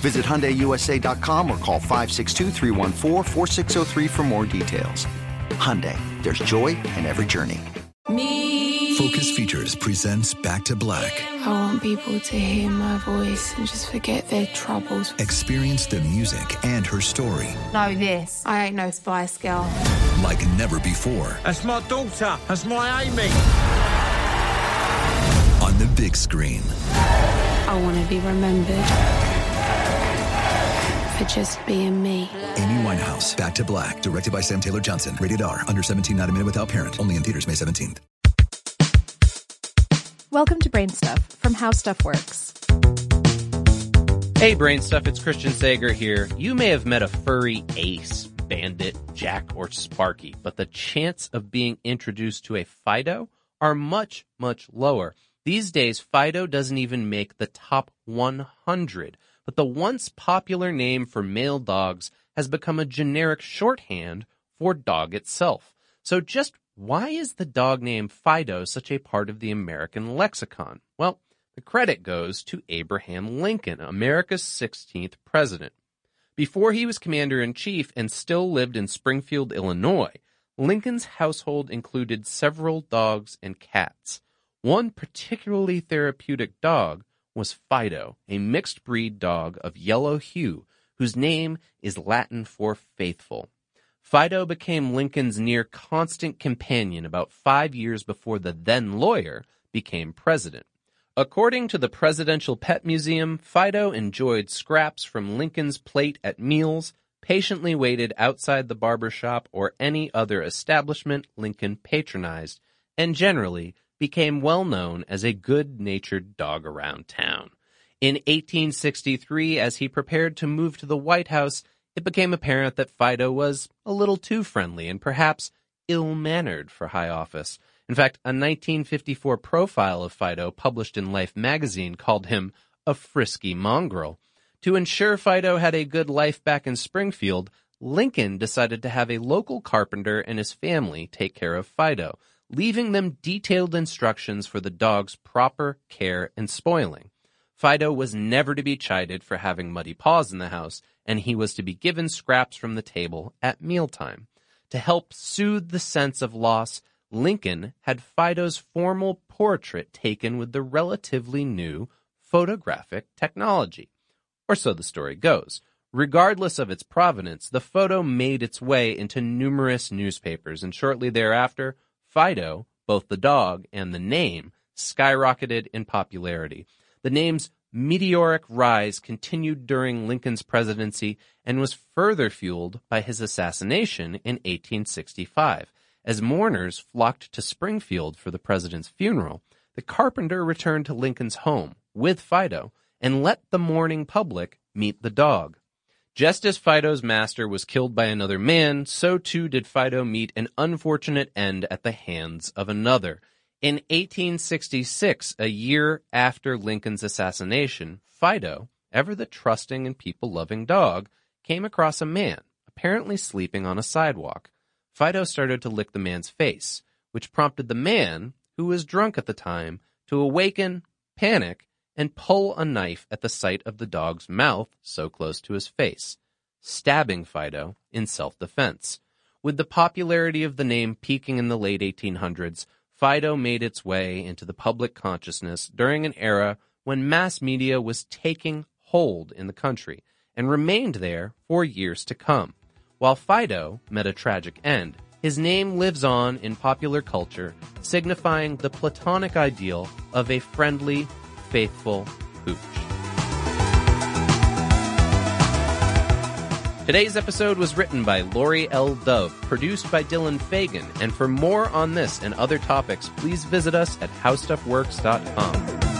Visit HyundaiUSA.com or call 562 for more details. Hyundai, there's joy in every journey. Me. Focus Features presents Back to Black. I want people to hear my voice and just forget their troubles. Experience the music and her story. Know this. I ain't no Spice Girl. Like never before. That's my daughter. That's my Amy. On the big screen. I want to be remembered for just being me. Amy Winehouse, Back to Black, directed by Sam Taylor Johnson. Rated R, under 17, not a minute without parent. Only in theaters May 17th. Welcome to Brain Stuff from How Stuff Works. Hey, Brain Stuff, it's Christian Sager here. You may have met a furry ace, bandit, jack, or sparky, but the chance of being introduced to a Fido are much, much lower. These days, Fido doesn't even make the top 100 but the once popular name for male dogs has become a generic shorthand for dog itself. So just why is the dog name Fido such a part of the American lexicon? Well, the credit goes to Abraham Lincoln, America's 16th president. Before he was commander in chief and still lived in Springfield, Illinois, Lincoln's household included several dogs and cats. One particularly therapeutic dog was Fido, a mixed breed dog of yellow hue, whose name is Latin for faithful. Fido became Lincoln's near constant companion about five years before the then lawyer became president. According to the Presidential Pet Museum, Fido enjoyed scraps from Lincoln's plate at meals, patiently waited outside the barber shop or any other establishment Lincoln patronized, and generally became well known as a good natured dog around town. In 1863, as he prepared to move to the White House, it became apparent that Fido was a little too friendly and perhaps ill mannered for high office. In fact, a 1954 profile of Fido published in Life magazine called him a frisky mongrel. To ensure Fido had a good life back in Springfield, Lincoln decided to have a local carpenter and his family take care of Fido leaving them detailed instructions for the dog's proper care and spoiling. Fido was never to be chided for having muddy paws in the house, and he was to be given scraps from the table at mealtime. To help soothe the sense of loss, Lincoln had Fido's formal portrait taken with the relatively new photographic technology. Or so the story goes. Regardless of its provenance, the photo made its way into numerous newspapers, and shortly thereafter, Fido, both the dog and the name, skyrocketed in popularity. The name's meteoric rise continued during Lincoln's presidency and was further fueled by his assassination in 1865. As mourners flocked to Springfield for the president's funeral, the carpenter returned to Lincoln's home with Fido and let the mourning public meet the dog. Just as Fido's master was killed by another man, so too did Fido meet an unfortunate end at the hands of another. In 1866, a year after Lincoln's assassination, Fido, ever the trusting and people loving dog, came across a man, apparently sleeping on a sidewalk. Fido started to lick the man's face, which prompted the man, who was drunk at the time, to awaken, panic, and pull a knife at the sight of the dog's mouth so close to his face, stabbing Fido in self defense. With the popularity of the name peaking in the late 1800s, Fido made its way into the public consciousness during an era when mass media was taking hold in the country and remained there for years to come. While Fido met a tragic end, his name lives on in popular culture, signifying the platonic ideal of a friendly, faithful pooch. Today's episode was written by Laurie L. Dove, produced by Dylan Fagan, and for more on this and other topics, please visit us at howstuffworks.com.